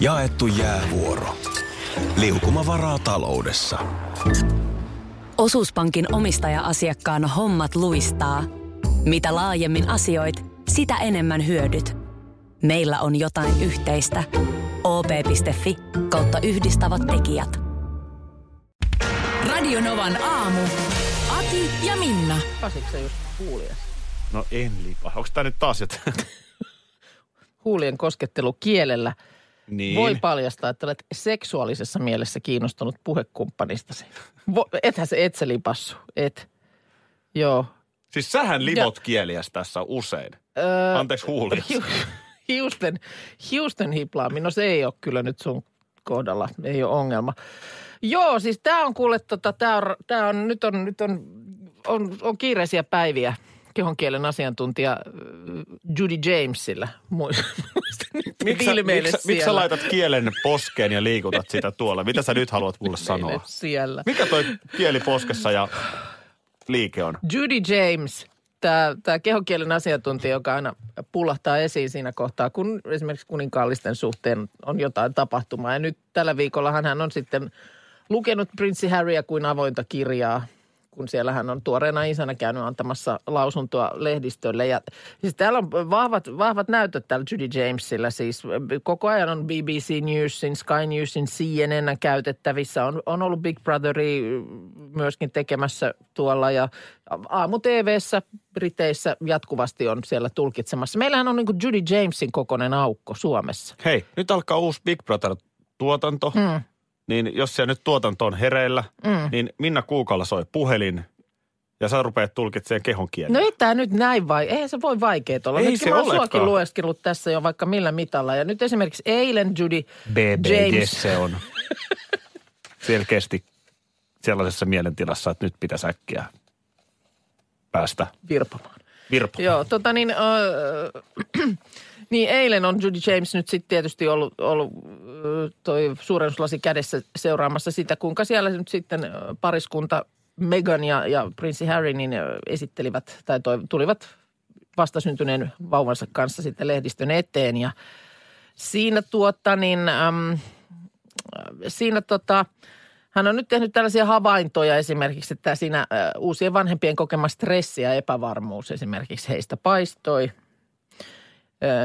Jaettu jäävuoro. Liukuma varaa taloudessa. Osuuspankin omistaja-asiakkaan hommat luistaa. Mitä laajemmin asioit, sitä enemmän hyödyt. Meillä on jotain yhteistä. op.fi kautta yhdistävät tekijät. Radionovan aamu. Ati ja Minna. Pasitko se just? No en lipa. Onko tämä nyt taas jotain? Huulien koskettelu kielellä niin. voi paljastaa, että olet seksuaalisessa mielessä kiinnostunut puhekumppanistasi. Vo, ethän se, et se lipassu, et. Joo. Siis sähän livot kieliäs tässä usein. Öö, Anteeksi huulia. Hiu- Hiusten, hiusten hiplaaminen, no se ei ole kyllä nyt sun kohdalla, ei ole ongelma. Joo, siis tämä on kuule, tota, tää on, tää on, nyt on, nyt on, on, on kiireisiä päiviä kehonkielen asiantuntija äh, Judy nyt Miksi sä, miksi, sä- miksi sä siellä. laitat kielen poskeen ja liikutat sitä tuolla? Mitä sä nyt haluat mulle sanoa? Siellä. Mikä toi kieli poskessa ja liike on? Judy James, tämä, tämä kehokielen asiantuntija, joka aina pullahtaa esiin siinä kohtaa, kun esimerkiksi kuninkaallisten suhteen on jotain tapahtumaa. Ja nyt tällä viikollahan hän on sitten lukenut prinssi Harrya kuin avointa kirjaa, kun siellä hän on tuoreena isänä käynyt antamassa lausuntoa lehdistölle. Ja siis täällä on vahvat, vahvat näytöt täällä Judy Jamesillä. Siis koko ajan on BBC Newsin, Sky Newsin, CNN käytettävissä. On, on ollut Big Brotheri myöskin tekemässä tuolla ja aamu TVssä Briteissä jatkuvasti on siellä tulkitsemassa. Meillähän on niin Judy Jamesin kokoinen aukko Suomessa. Hei, nyt alkaa uusi Big Brother-tuotanto. Mm. Niin jos siellä nyt tuotanto on hereillä, Mm. niin Minna Kuukalla soi puhelin ja sä rupeat tulkitsemaan kehon kielen. No ei tämä nyt näin vai, eihän se voi vaikeet olla. Ei Nytkin se mä oon suakin lueskellut tässä jo vaikka millä mitalla. Ja nyt esimerkiksi eilen Judy BB, James. yes se on. Selkeästi sellaisessa mielentilassa, että nyt pitäisi äkkiä päästä virpomaan. virpomaan. Joo, tota niin, öö, niin eilen on Judy James nyt sitten tietysti ollut, ollut toi suurennuslasi kädessä seuraamassa sitä, kuinka siellä nyt sitten pariskunta Meghan ja, ja prinssi Harry niin esittelivät tai toi, tulivat vastasyntyneen vauvansa kanssa sitten lehdistön eteen ja siinä tuota niin, äm, siinä tota, hän on nyt tehnyt tällaisia havaintoja esimerkiksi, että siinä äh, uusien vanhempien kokema stressi ja epävarmuus esimerkiksi heistä paistoi.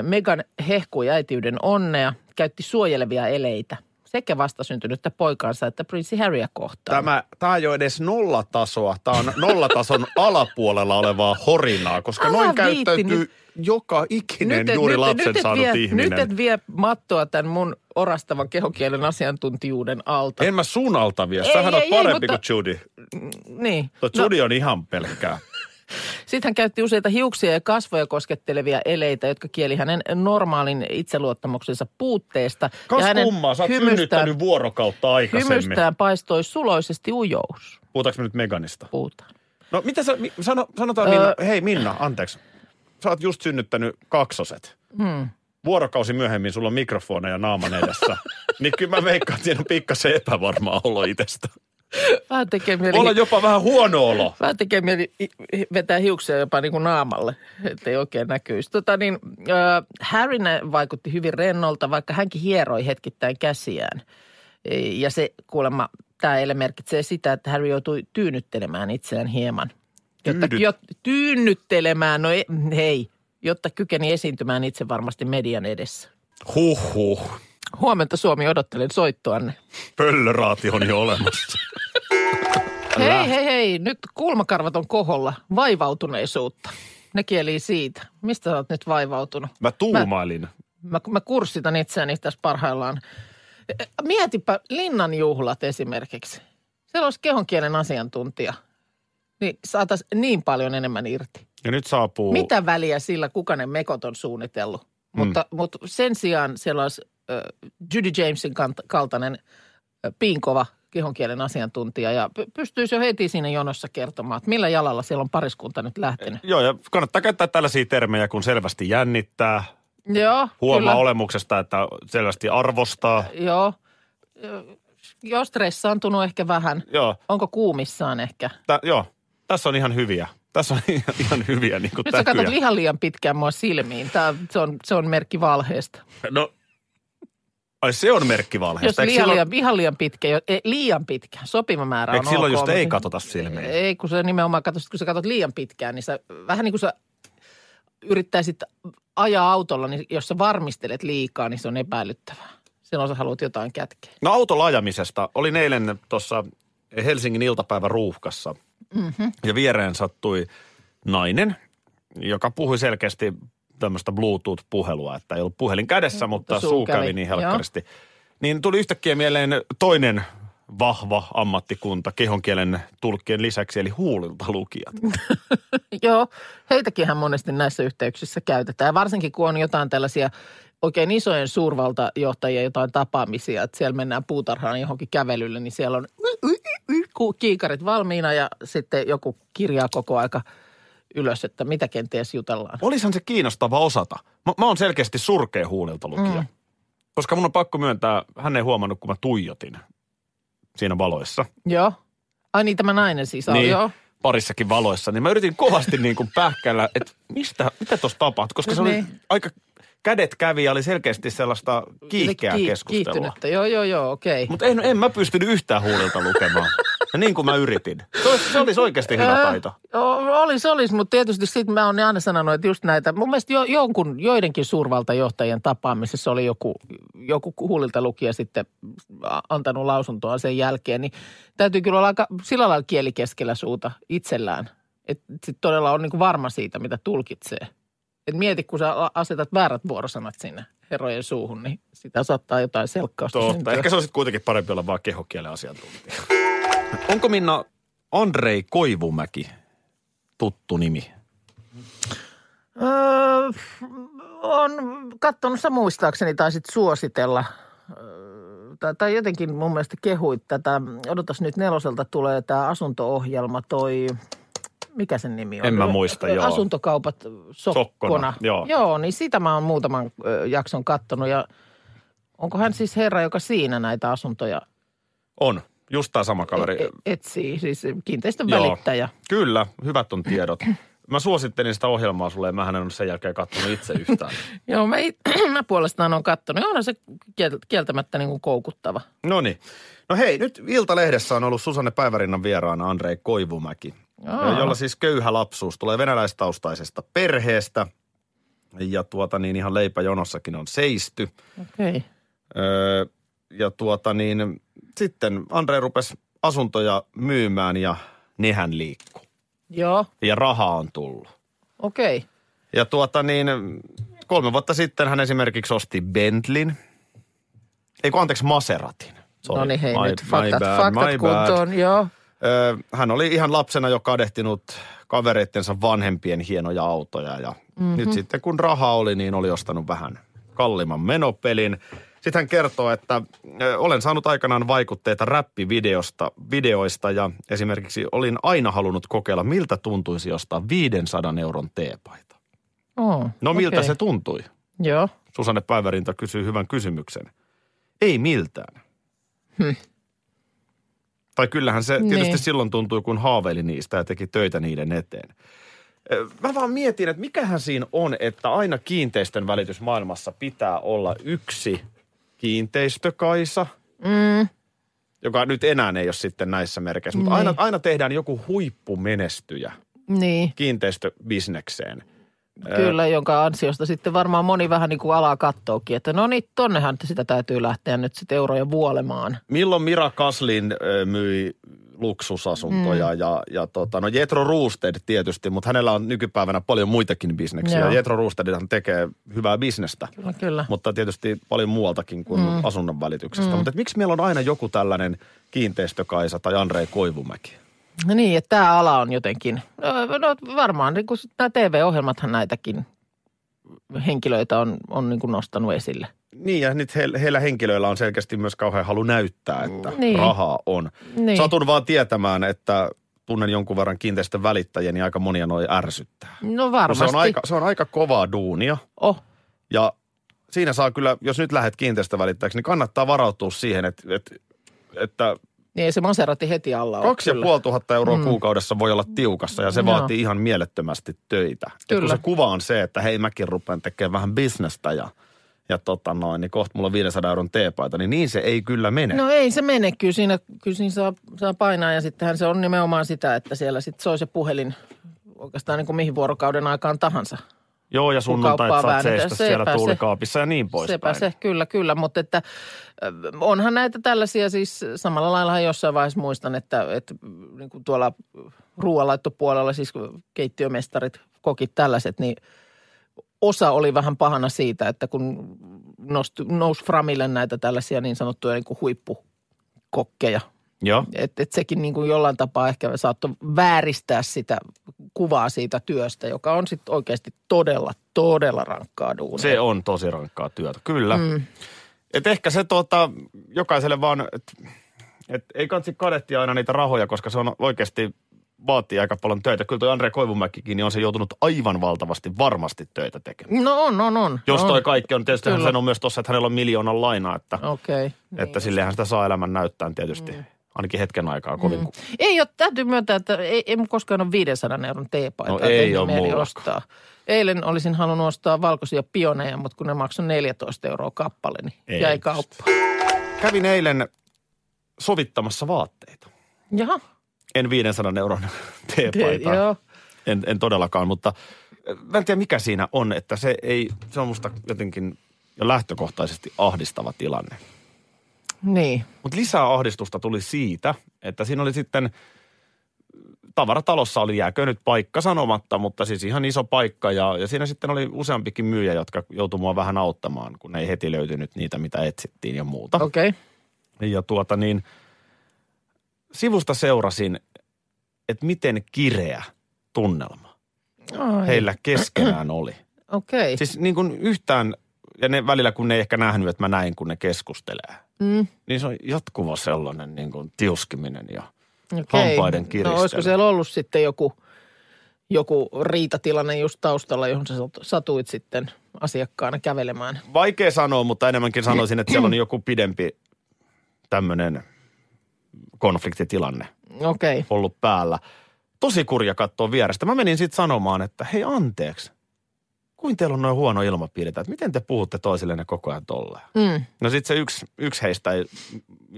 Megan hehkui äitiyden onnea, käytti suojelevia eleitä sekä vastasyntynyttä poikaansa että prinssi Harrya kohtaan. Tämä, tämä ei ole edes nollatasoa. Tämä on nollatason alapuolella olevaa horinaa, koska Älä noin viitti käyttäytyy nyt. joka ikinen et- juuri lapsen nyt saanut vie, ihminen. Nyt et vie mattoa tämän mun orastavan kehokielen asiantuntijuuden alta. En mä sun alta vie. Ei, Sähän on ei, ei, parempi mutta- kuin Judy. Niin. Tuo Judy on ihan pelkkää. Sitten hän käytti useita hiuksia ja kasvoja koskettelevia eleitä, jotka kieli hänen normaalin itseluottamuksensa puutteesta. Kas ja hänen kummaa, sä oot hymystään, vuorokautta aikaisemmin. hymystään paistoi suloisesti ujous. Puhutaanko me nyt Meganista? Puhutaan. No mitä sä, sano, sanotaan Öö. Minna, hei Minna, anteeksi. Sä oot just synnyttänyt kaksoset. Hmm. Vuorokausi myöhemmin sulla on mikrofoneja naaman edessä. niin kyllä mä veikkaan, että siinä on pikkasen epävarmaa olo itsestä. Vähän tekee mieli, olla jopa vähän huono olo. vähän tekee mieli vetää hiuksia jopa niin kuin naamalle, ettei oikein näkyisi. Tota niin, äh, Harry vaikutti hyvin rennolta, vaikka hänkin hieroi hetkittäin käsiään. E, Ja se kuulemma, tämä eilen merkitsee sitä, että Harry joutui tyynnyttelemään itseään hieman. Jotta, Tyydy- jot, tyynnyttelemään, no ei, hei, jotta kykeni esiintymään itse varmasti median edessä. Huhhuh. Huomenta Suomi, odottelen soittoanne. Pöllöraati on jo olemassa. Hei, hei, hei, nyt kulmakarvat on koholla. Vaivautuneisuutta. Ne kielii siitä. Mistä sä oot nyt vaivautunut? Mä tuumailin. Mä, mä kurssitan itseäni tässä parhaillaan. Mietipä linnanjuhlat esimerkiksi. Siellä olisi kehonkielen asiantuntija. Niin saataisiin niin paljon enemmän irti. Ja nyt saapuu... Mitä väliä sillä, kuka ne mekot on suunnitellut? Mm. Mutta, mutta sen sijaan siellä olisi Judy Jamesin kant- kaltainen äh, piinkova kehonkielen asiantuntija ja py- pystyisi jo heti siinä jonossa kertomaan, että millä jalalla siellä on pariskunta nyt lähtenyt. Joo, ja kannattaa käyttää tällaisia termejä, kun selvästi jännittää, Joo, huomaa kyllä. olemuksesta, että selvästi arvostaa. Joo. Joo, stressaantunut ehkä vähän. Joo, Onko kuumissaan ehkä? tä, joo, tässä on ihan hyviä. Tässä on ihan, ihan hyviä niin kuin Nyt sä täkyjä. katsot ihan liian pitkään mua silmiin. Tää, se, on, se on merkki valheesta. No, Ai se on Jos merkkivalheesta. Eikö liian, silloin, liian, liian pitkä, jo- ei, liian pitkä, sopiva määrä on eikö silloin ok, just ei katsota silmiin? Ei, kun se nimenomaan katsot, kun sä katsot liian pitkään, niin sä vähän niin kuin sä yrittäisit ajaa autolla, niin jos sä varmistelet liikaa, niin se on epäilyttävää. Silloin sä haluat jotain kätkeä. No autolla ajamisesta. Olin eilen tuossa Helsingin iltapäivän ruuhkassa. Mm-hmm. Ja viereen sattui nainen, joka puhui selkeästi tämmöistä Bluetooth-puhelua, että ei ollut puhelin kädessä, mutta suu suu kävi kävi, niin helkkaristi. Niin tuli yhtäkkiä mieleen toinen vahva ammattikunta kehonkielen tulkkien lisäksi, eli huulilta lukijat. Joo, heitäkinhän monesti näissä yhteyksissä käytetään. Varsinkin kun on jotain tällaisia oikein isojen suurvaltajohtajia, jotain tapaamisia, että siellä mennään puutarhaan johonkin kävelylle, niin siellä on kiikarit valmiina ja sitten joku kirjaa koko aika ylös, että mitä kenties jutellaan. Olisihan se kiinnostava osata. Mä, mä oon selkeästi surkea huulilta lukija. Mm. Koska mun on pakko myöntää, hän ei huomannut, kun mä tuijotin siinä valoissa. Joo. Ai niin, tämä nainen siis on, niin, joo. parissakin valoissa. Niin mä yritin kovasti niin kuin pähkällä, että mistä, mitä tuossa tapahtui. Koska se oli Niin. aika, kädet kävi ja oli selkeästi sellaista kiihkeää Kii- keskustelua. Kiihtynyttä, joo, joo, joo, okei. Mutta en, en mä pystynyt yhtään huulilta lukemaan. Ja niin kuin mä yritin. Se olisi, se olisi oikeasti hyvä taito. Olisi, olisi, mutta tietysti sitten mä oon aina sanonut, että just näitä, mun mielestä jo, jonkun, joidenkin suurvaltajohtajien tapaamisessa oli joku, joku huulilta lukija sitten antanut lausuntoa sen jälkeen, niin täytyy kyllä olla aika sillä lailla kieli keskellä suuta itsellään. Että sitten todella on niinku varma siitä, mitä tulkitsee. Et mieti, kun sä asetat väärät vuorosanat sinne herrojen suuhun, niin sitä saattaa jotain selkkausta Totta. syntyä. Ehkä se olisi kuitenkin parempi olla vaan kehokielen asiantuntija. Onko Minna Andrei Koivumäki tuttu nimi? Öö, on katsonut, sä muistaakseni taisit suositella, öö, tai, tai jotenkin mun mielestä kehuit tätä, odotas nyt neloselta tulee tämä asunto-ohjelma, toi, mikä sen nimi on? En mä muista, joo. Asuntokaupat Sokkona. Sokkona, joo. Joo, niin sitä mä oon muutaman jakson kattonut ja onko hän siis herra, joka siinä näitä asuntoja On. Just tämä sama kaveri. e- etsii, siis kiinteistön Joo. välittäjä. Kyllä, hyvät on tiedot. Mä suosittelin sitä ohjelmaa sulle ja mä en ole sen jälkeen katsonut itse yhtään. Joo, mä, it, mä puolestaan on kattonut. Ja onhan se kiel- kieltämättä niin kuin koukuttava. No niin. No hei, nyt Iltalehdessä on ollut Susanne Päivärinnan vieraana Andrei Koivumäki, Aa. jolla siis köyhä lapsuus tulee venäläistaustaisesta perheestä. Ja tuota niin ihan leipäjonossakin on seisty. Okei. Okay. Öö, ja tuota niin, sitten Andrei rupesi asuntoja myymään ja nehän liikkuu. Joo, Ja rahaa on tullut. okei. Okay. Ja tuota niin, kolme vuotta sitten hän esimerkiksi osti Bentlin. Ei kun anteeksi, Maseratin. Sorry. No niin, hei My- nyt my faktat, bad, faktat my bad. kuntoon. Joo, hän oli ihan lapsena jo kadehtinut kavereittensa vanhempien hienoja autoja ja mm-hmm. nyt sitten kun rahaa oli, niin oli ostanut vähän kalliimman menopelin. Sitten hän kertoo, että olen saanut aikanaan vaikutteita räppivideosta, videoista ja esimerkiksi olin aina halunnut kokeilla, miltä tuntuisi ostaa 500 euron teepaita. oh, No miltä okei. se tuntui? Joo, Susanne Päivärinta kysyy hyvän kysymyksen. Ei miltään. Tai kyllähän se tietysti Niin. silloin tuntui, kun haaveili niistä ja teki töitä niiden eteen. Mä vaan mietin, että mikähän siinä on, että aina kiinteistön välitysmaailmassa pitää olla yksi kiinteistökaisa, mm, joka nyt enää ei ole sitten näissä merkeissä, mutta Niin. aina, aina tehdään joku huippumenestyjä niin, kiinteistöbisnekseen. Kyllä, jonka ansiosta sitten varmaan moni vähän niin kuin alaa kattookin, että no niin, tonnehan sitä täytyy lähteä nyt sitten euroja vuolemaan. Milloin Mira Kaslin myi luksusasuntoja mm. ja, ja tota, no Jetro Roosted tietysti, mutta hänellä on nykypäivänä paljon muitakin bisneksiä. Joo. Jetro Roostedhan tekee hyvää bisnestä, Kyllä, kyllä. mutta tietysti paljon muualtakin kuin mm. asunnon välityksestä. Mm. Mutta miksi meillä on aina joku tällainen kiinteistökaisa tai Andrei Koivumäki? No niin, että tämä ala on jotenkin, no, no varmaan niin kuin nämä TV-ohjelmathan näitäkin henkilöitä on, on niin kuin nostanut esille. Niin ja nyt he, heillä henkilöillä on selkeästi myös kauhean halu näyttää, että Niin. rahaa on. Niin. Satun vaan tietämään, että tunnen jonkun verran kiinteistön välittäjiä, niin aika monia noi ärsyttää. No No varmasti. se, on aika, se on aika kovaa duunia Oh, ja siinä saa kyllä, jos nyt lähdet kiinteistövälittäjäksi, niin kannattaa varautua siihen, että, että, että niin se Maserati heti alla ole. kaksi ja kyllä. puoli tuhatta euroa mm. kuukaudessa voi olla tiukassa ja se Joo. vaatii ihan mielettömästi töitä. Et kun Kyllä. se kuva on se, että hei mäkin rupean tekemään vähän bisnestä ja, ja tota noin, niin kohta mulla on 500 euron teepaita, niin niin se ei kyllä mene. No ei se mene, kyllä siinä, kyllä siinä saa, saa painaa ja sittenhän se on nimenomaan sitä, että siellä sitten soi se puhelin oikeastaan niin kuin mihin vuorokauden aikaan tahansa. Joo, ja sunnuntait kauppaa saat seistä siellä se. tuulikaapissa ja niin poispäin. Sepä se, kyllä, kyllä, mutta että onhan näitä tällaisia siis samalla lailla jossain vaiheessa muistan, että, että niin kuin tuolla ruoanlaittopuolella siis keittiömestarit, kokit tällaiset, niin osa oli vähän pahana siitä, että kun nosti, nousi Framille näitä tällaisia niin sanottuja niin kuin huippukokkeja, Joo. että et sekin niin kuin jollain tapaa ehkä saattoi vääristää sitä kuvaa siitä työstä, joka on sitten oikeasti todella, todella rankkaa duunia. Se on tosi rankkaa työtä, kyllä. Mm. Et ehkä se tota, jokaiselle vaan, että et ei kansi kadettia aina niitä rahoja, koska se on oikeasti vaatii aika paljon töitä. Kyllä toi Andre Koivumäkikin, niin on se joutunut aivan valtavasti varmasti töitä tekemään. No on, on, on. Jos on. toi kaikki on, tietysti Kyllä. sen on myös tossa, että hänellä on miljoonan laina, että, Okei. että sillehän sitä saa elämän näyttää tietysti. Mm. Ainakin hetken aikaa kovin. Mm. Ei ole, täytyy myöntää, että ei, ei mun koskaan ole 500 euron teepaitaa. No ei mieli mullakaan. ostaa. Eilen olisin halunnut ostaa valkoisia pioneja, mutta kun ne maksoi 14 euroa kappale, niin Ei jäi kauppaan. Kävin eilen sovittamassa vaatteita. Jaha. En 500 euron teepaitaa. Joo. En, en todellakaan, mutta äh, mä en tiedä mikä siinä on, että se ei, se on musta jotenkin jo lähtökohtaisesti ahdistava tilanne. Niin. Mutta lisää ahdistusta tuli siitä, että siinä oli sitten, tavaratalossa oli jääkö nyt paikka sanomatta, mutta siis ihan iso paikka ja, ja siinä sitten oli useampikin myyjä, jotka joutui mua vähän auttamaan, kun ei heti löytynyt niitä, mitä etsittiin ja muuta. Okei. Okay. Ja tuota niin, sivusta seurasin, että miten kireä tunnelma Ai. heillä keskenään oli. Okei. Siis niin kuin yhtään, ja ne välillä kun ne ei ehkä nähnyt, että mä näin, kun ne keskustelee. Mm. Niin se on jatkuva sellainen niin kuin tiuskiminen ja Okei. hampaiden kiristely. No olisiko siellä ollut sitten joku, joku riitatilanne just taustalla, johon sä sat- satuit sitten asiakkaana kävelemään? Vaikea sanoa, mutta enemmänkin sanoisin, että siellä on joku pidempi tämmöinen konfliktitilanne Okei. Okay. ollut päällä. Tosi kurja katsoa vierestä. Mä menin sitten sanomaan, että hei anteeksi, kuin teillä on noin huono ilmapiiri, että miten te puhutte toisillenne koko ajan tolleen? Mm. No sitten se yksi, yksi heistä ei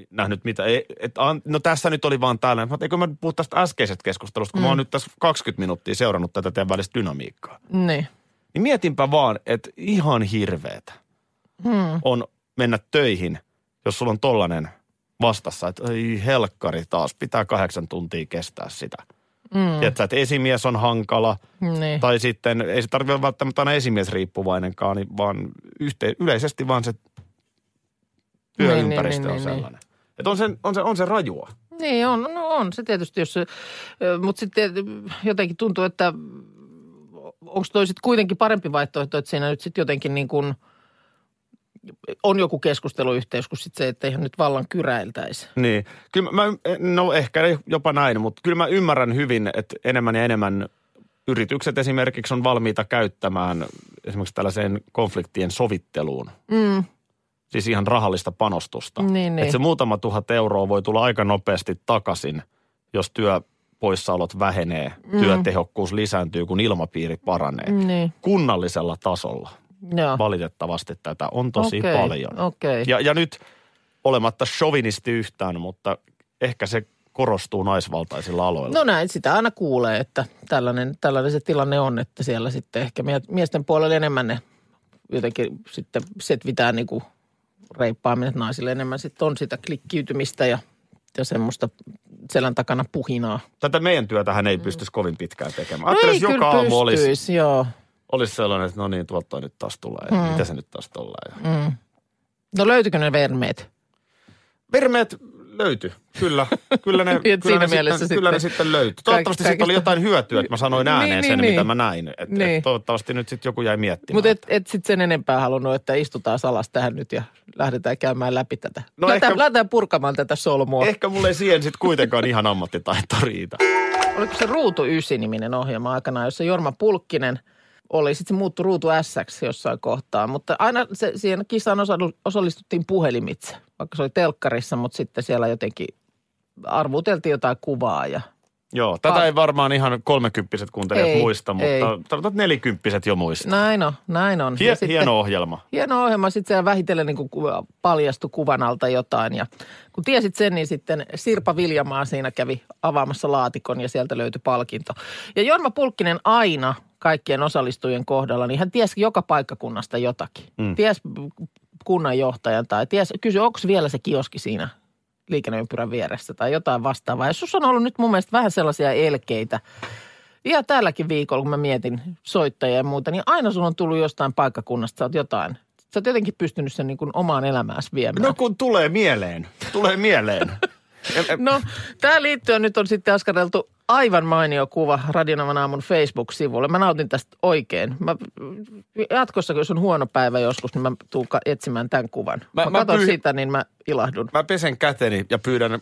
nähnyt mitä. Ei, et, an, no tässä nyt oli vaan täällä. Mutta eikö mä puhu tästä äskeisestä keskustelusta, kun mm. mä oon nyt tässä 20 minuuttia seurannut tätä teidän välistä dynamiikkaa. Niin. Niin mietinpä vaan, että ihan hirveetä Mm. on mennä töihin, jos sulla on tollanen vastassa, että ei helkkari taas, pitää kahdeksan tuntia kestää sitä. Mm. Tiedätkö, että esimies on hankala, Niin. tai sitten ei se tarvitse olla välttämättä aina esimies riippuvainenkaan, niin vaan yhte, yleisesti vaan se työympäristö niin, on niin, sellainen. Että on se, on, se, on se rajua. Niin on, no on se tietysti, jos se, mutta sitten jotenkin tuntuu, että onko toi sitten kuitenkin parempi vaihtoehto, että siinä nyt sitten jotenkin niin kuin on joku keskusteluyhteys, kuin sitten se, että eihän nyt vallan kyräiltäisi. Niin. Kyllä mä, no ehkä jopa näin, mutta kyllä mä ymmärrän hyvin, että enemmän ja enemmän yritykset esimerkiksi on valmiita käyttämään esimerkiksi tällaiseen konfliktien sovitteluun. Mm, Siis ihan rahallista panostusta. Niin, niin. Että se muutama tuhat euroa voi tulla aika nopeasti takaisin, jos työpoissaolot vähenee, mm. työtehokkuus lisääntyy, kun ilmapiiri paranee. niin, Kunnallisella tasolla joo. valitettavasti tätä on tosi Okei, paljon. okei. Ja, ja nyt olematta sovinisti yhtään, mutta ehkä se korostuu naisvaltaisilla aloilla. No näin, sitä aina kuulee, että tällainen, tällainen se tilanne on, että siellä sitten ehkä mie- miesten puolella enemmän ne jotenkin sitten setvitään niin kuin reippaammin, että naisille enemmän sitten on sitä klikkiytymistä ja, ja semmoista selän takana puhinaa. Tätä meidän työtähän ei pystyisi kovin pitkään tekemään. No Ajattelin, ei jos joka aamu olisi, pystyisi, joo. Olisi sellainen, että no niin, tuolta nyt taas tulee. Ja Mitä se nyt taas tulee? Mm. No löytyykö ne vermeet? Vermeet löytyi, kyllä. Kyllä ne, kyllä ne, mielessä sitten, kyllä ne sitten sitten löytyi. Toivottavasti kaikista- sitten oli jotain hyötyä, että mä sanoin ääneen Niin, sen, niin, mitä niin. mä näin. Et, Niin. et toivottavasti nyt sitten joku jäi miettimään. Mutta et, et sitten sen enempää halunnut, että istutaan alas tähän nyt ja lähdetään käymään läpi tätä. No lähdetään, ehkä- lähdetään purkamaan tätä solmua. Ehkä mulle ei siihen sitten kuitenkaan ihan ammattitaito riitä. Oliko se Ruutu 9-niminen ohjelma aikanaan, jossa Jorma Pulkkinen oli. Sitten se muuttui Ruutu S jossain kohtaa. Mutta aina se, siihen kisaan osallistuttiin puhelimitse, vaikka se oli telkkarissa, mutta sitten siellä jotenkin arvuteltiin jotain kuvaa ja Joo, tätä ei varmaan ihan kolmekymppiset kuuntelijat Ei, muista, mutta ei. sanotaan, että nelikymppiset jo muistaa. Näin on, näin on. Hie, Ja sitten- hieno ohjelma. Hieno ohjelma. Sitten siellä vähitellen niin paljastui kuvan alta jotain. Ja kun tiesit sen, niin sitten Sirpa Viljamaa siinä kävi avaamassa laatikon ja sieltä löytyi palkinto. Ja Jorma Pulkkinen aina kaikkien osallistujien kohdalla, niin hän tiesi joka paikkakunnasta jotakin. Mm. Ties kunnanjohtajan tai ties, kysy, onko vielä se kioski siinä liikenneympyrän vieressä tai jotain vastaavaa. Ja sus on ollut nyt mun mielestä vähän sellaisia elkeitä. Ja tälläkin viikolla, kun mä mietin soittajia ja muuta, niin aina sun on tullut jostain paikkakunnasta, sä oot jotain. Sä oot jotenkin pystynyt sen niin kuin omaan elämääsi viemään. No kun tulee mieleen, tulee mieleen. No, tähän liittyen nyt on sitten askareltu aivan mainio kuva Radionavan aamun Facebook-sivulle. Mä nautin tästä oikein. Mä, jatkossa, jos on huono päivä joskus, niin mä tuun etsimään tämän kuvan. Mä, Mä- mä katson pyy- sitä, niin mä ilahdun. Mä pesen käteni ja pyydän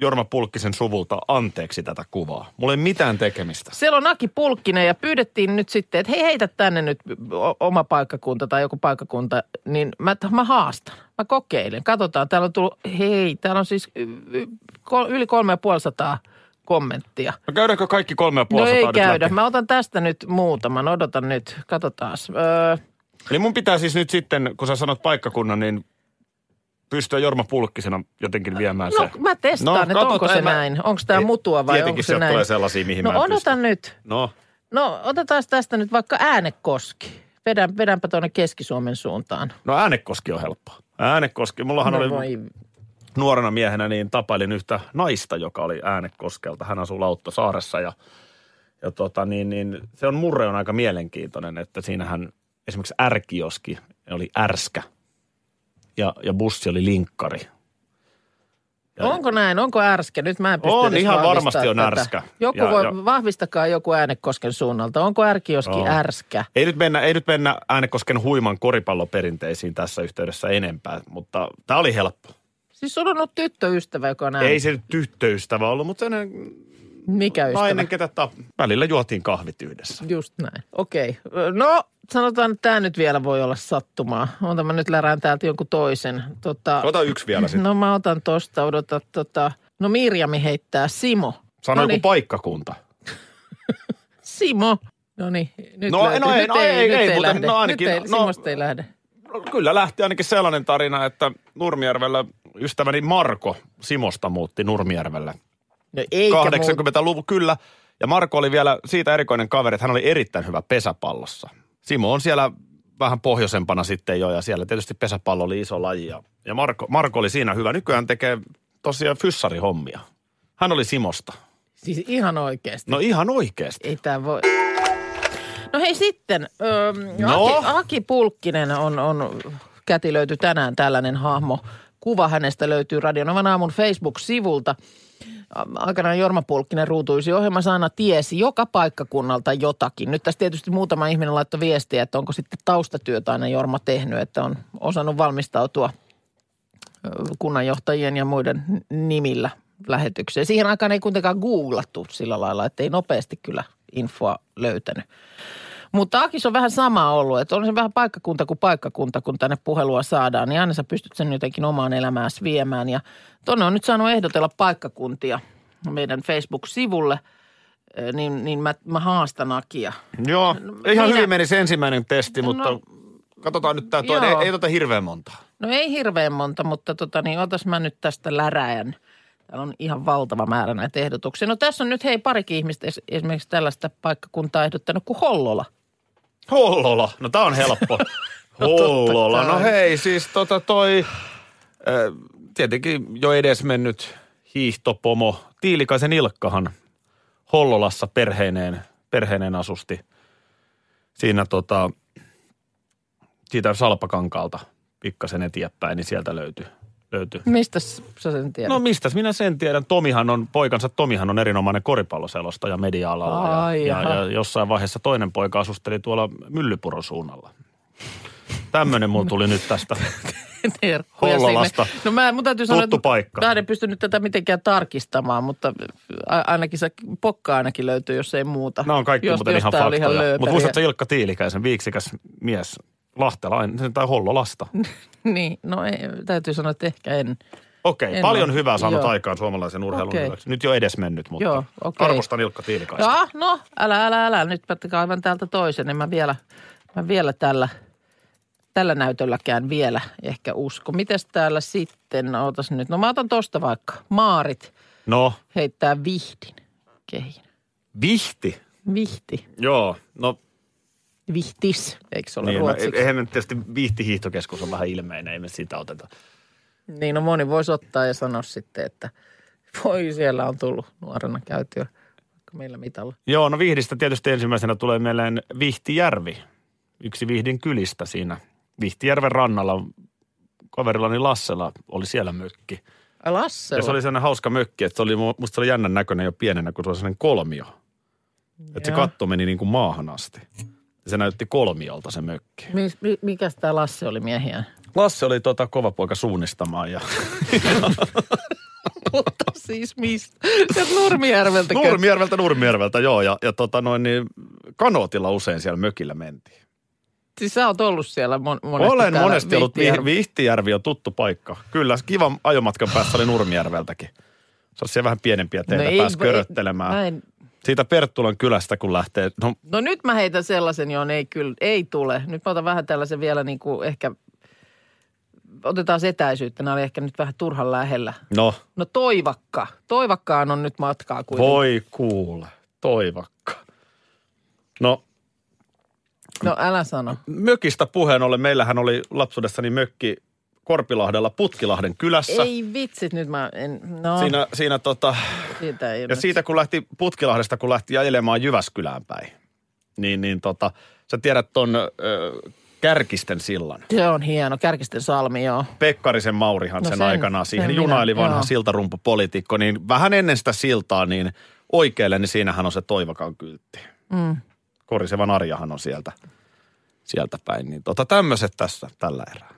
Jorma Pulkkisen suvulta anteeksi tätä kuvaa. Mulla ei mitään tekemistä. Siellä on Aki Pulkkinen ja pyydettiin nyt sitten, että hei heitä tänne nyt oma paikkakunta tai joku paikkakunta, niin mä, mä haastan. Mä kokeilen. Katsotaan, täällä on tullut, hei, täällä on siis yli kolme ja puoli sataa kommenttia. No käydäänkö kaikki kolme ja No puoli ei sataa nyt käydä. läpi? Mä otan tästä nyt muutaman. Odotan nyt. Katsotaan. Öö, Eli mun pitää siis nyt sitten, kun sä sanot paikkakunnan, niin pystyä Jorma Pulkkisena jotenkin viemään no se. mä testaan, no, että onko se mä- näin. Onko tämä Ei, mutua vai onko se näin? tulee sellaisia, mihin no odotan nyt. No, No otetaan tästä nyt vaikka äänekoski. Vedän, vedänpä tuonne Keski-Suomen suuntaan. no Äänekoski on helppo. Äänekoski. Mullahan no, oli voi. Nuorena miehenä, niin tapailin yhtä naista, joka oli Äänekoskelta. Hän asuu Lauttosaaressa ja, ja tota, niin, niin, se on murre on aika mielenkiintoinen, että siinähän esimerkiksi ärkioski oli ärskä ja, ja bussi oli linkkari. Ja- Onko näin? Onko ärskä? Nyt mä en pysty On, ihan varmasti on tätä. ärskä. Joku Ja- voi, ja- vahvistakaa joku äänekosken suunnalta. Onko ärkioski On. ärskä? Ei nyt, mennä, ei nyt mennä Äänekosken huiman koripalloperinteisiin tässä yhteydessä enempää, mutta tämä oli helppo. Siis sulla on ollut tyttöystävä, joka on ääne. Ei se nyt tyttöystävä ollut, mutta sellainen Mikä ystävä? nainen, ketä tap... välillä juotiin kahvit yhdessä. Just näin. Okei. No, sanotaan, että tämä nyt vielä voi olla sattumaa. Ota mä nyt lärään täältä jonkun toisen. Tota, Ota yksi vielä sitten. no mä otan tosta, odota. Tota, no Mirjami heittää Simo. Sano Noniin, joku paikkakunta. Simo. No niin, nyt No, löytyy. no ei, nyt no ei, ei, nyt ei, ei mutta lähde. no ainakin, nyt ei, no- Simosta ei lähde. No, kyllä lähti ainakin sellainen tarina, että Nurmijärvellä ystäväni Marko Simosta muutti Nurmijärvelle. No eikä 80-luvun, kyllä. Ja Marko oli vielä siitä erikoinen kaveri, että hän oli erittäin hyvä pesäpallossa. Simo on siellä vähän pohjoisempana sitten jo, ja siellä tietysti pesäpallo oli iso laji. Ja, ja Marko, Marko oli siinä hyvä. Nykyään tekee tosiaan fyssarihommia. Hän oli Simosta. Siis ihan oikeasti. No ihan oikeasti. Ei tämä voi. No hei sitten, öö, No? Aki, Aki Pulkkinen on, on kätilöity tänään tällainen hahmo. Kuva hänestä löytyy Radionovan aamun Facebook-sivulta. Aikanaan Jorma Pulkkinen ruutuisi ohjelmassa aina tiesi joka paikkakunnalta jotakin. Nyt tässä tietysti muutama ihminen laittoi viestiä, että onko sitten taustatyötä aina Jorma tehnyt, että on osannut valmistautua kunnanjohtajien ja muiden nimillä lähetykseen. Siihen aikaan ei kuitenkaan googlattu sillä lailla, että ei nopeasti kyllä infoa löytänyt. Mutta Akis on vähän sama ollut, että on se vähän paikkakunta kuin paikkakunta, kun tänne puhelua saadaan, niin aina sä pystyt sen jotenkin omaan elämääsi viemään. Ja tonne on nyt saanut ehdotella paikkakuntia meidän Facebook-sivulle, niin, niin mä, mä haastan Akia. Joo, ihan No, minä- hyvin meni se ensimmäinen testi, mutta No, katsotaan nyt tämä toinen. Ei, ei tota hirveän montaa. No ei hirveän monta, mutta tota niin, otas mä nyt tästä läräjän. Täällä on ihan valtava määrä näitä ehdotuksia. No tässä on nyt hei parikin ihmistä es- esimerkiksi tällaista paikkakuntaa ehdottanut kuin Hollola. Hollola, no tää on helppo. Hollola, no hei siis tota toi, äh, tietenkin jo edes mennyt hiihtopomo Tiilikaisen Ilkkahan Hollolassa perheineen, perheineen asusti. Siinä tota, siitä Salpakankaalta pikkasen eteenpäin, niin sieltä löytyi. Löytyi. Mistä sä sen tiedät? No mistäs minä sen tiedän? Tomihan on, poikansa Tomihan on erinomainen koripalloselostaja media-alalla. Ja, Ai, ja, jaha. ja, jossain vaiheessa toinen poika asusteli tuolla Myllypuron suunnalla. Tämmöinen mulla tuli nyt tästä. Terkkuja Hollolasta. sinne. No mä, mun täytyy sanoa, että paikka. mä en pystynyt tätä mitenkään tarkistamaan, mutta ainakin se pokka ainakin löytyy, jos ei muuta. Nämä on kaikki Jos- muuten ihan faktoja. Mutta muistatko Ilkka Tiilikäisen, viiksikäs mies, Lahtelainen, tai Hollolasta? Niin, no ei, täytyy sanoa, että ehkä en. Okei, En paljon ole. hyvää saanut Joo. aikaan suomalaisen urheilun Okei. hyväksi. Nyt jo edes mennyt, mutta Joo, okei. arvostan Ilkka Tiilikaista. Ja, no, älä, älä, älä. Nyt mä kaivan täältä toisen. En mä vielä, mä vielä tällä, tällä näytölläkään vielä ehkä usko. Mites täällä sitten, ootas nyt. No mä otan tosta vaikka. Maarit No, heittää vihdin kehin. vihti. Vihti. Joo, no Vihtis, eikö se ole niin, no, ruotsiksi? eihän nyt tietysti vihtihiihtokeskus on vähän ilmeinen, ei me sitä oteta. Niin, no moni voisi ottaa ja sanoa sitten, että voi siellä on tullut nuorena käytyä vaikka meillä mitalla. Joo, no Vihdistä tietysti ensimmäisenä tulee mieleen Vihtijärvi, yksi Vihdin kylistä siinä. Vihtijärven rannalla kaverillani Lassella oli siellä mökki. Ai Lasse Ja se oli sellainen hauska mökki, että se oli, mu- musta se oli jännän näköinen jo pienenä, kun se oli sellainen kolmio. Että se katto meni niin kuin maahan asti. Ja se näytti kolmiolta se mökki. Mi- mi- mikäs tämä Lasse oli miehiä? Lasse oli tota kova poika suunnistamaan ja Mutta siis mistä? Sieltä Nurmijärveltä. Nurmijärveltä Nurmijärveltä, joo. Ja, ja tota noin niin kanootilla usein siellä mökillä mentiin. Siis sä oot ollut siellä mon- monesti Olen monesti ollut, Vihtijärvi- Vi- Vihtijärvi on tuttu paikka. Kyllä, kivan ajomatkan päässä oli Nurmijärveltäkin. Se on siellä vähän pienempiä teitä, no pääsi ei- köröttelemään. mä en- Siitä Perttulan kylästä, kun lähtee, no No nyt mä heitän sellaisen, johon ei kyllä, ei tule. Nyt mä otan vähän tällaisen vielä niin kuin ehkä, otetaan etäisyyttä. Nämä oli ehkä nyt vähän turhan lähellä. No, No Toivakka. Toivakkaan on nyt matkaa kuitenkin. voi kuule, toivakka. No, No älä sano. mökistä puheen ollen, meillähän oli lapsuudessani mökki Korpilahdella Putkilahden kylässä. Ei vitsit, nyt mä en, no Siinä, siinä tota, siitä ei ja nyt- siitä kun lähti Putkilahdesta, kun lähti ajelemaan Jyväskylään päin, niin, niin tota, sä tiedät ton ö, Kärkisten sillan. Se on hieno, Kärkisten salmi, joo. Pekkarisen Maurihan No sen, sen- aikanaan siihen sen minä- junaili vanha joo. siltarumpupoliitikko, niin vähän ennen sitä siltaa, niin oikealle, niin siinähän on se Toivakan kyltti. Mm. Korisevan Arjahan on sieltä, sieltä päin. Niin tota, tämmöiset tässä tällä erää.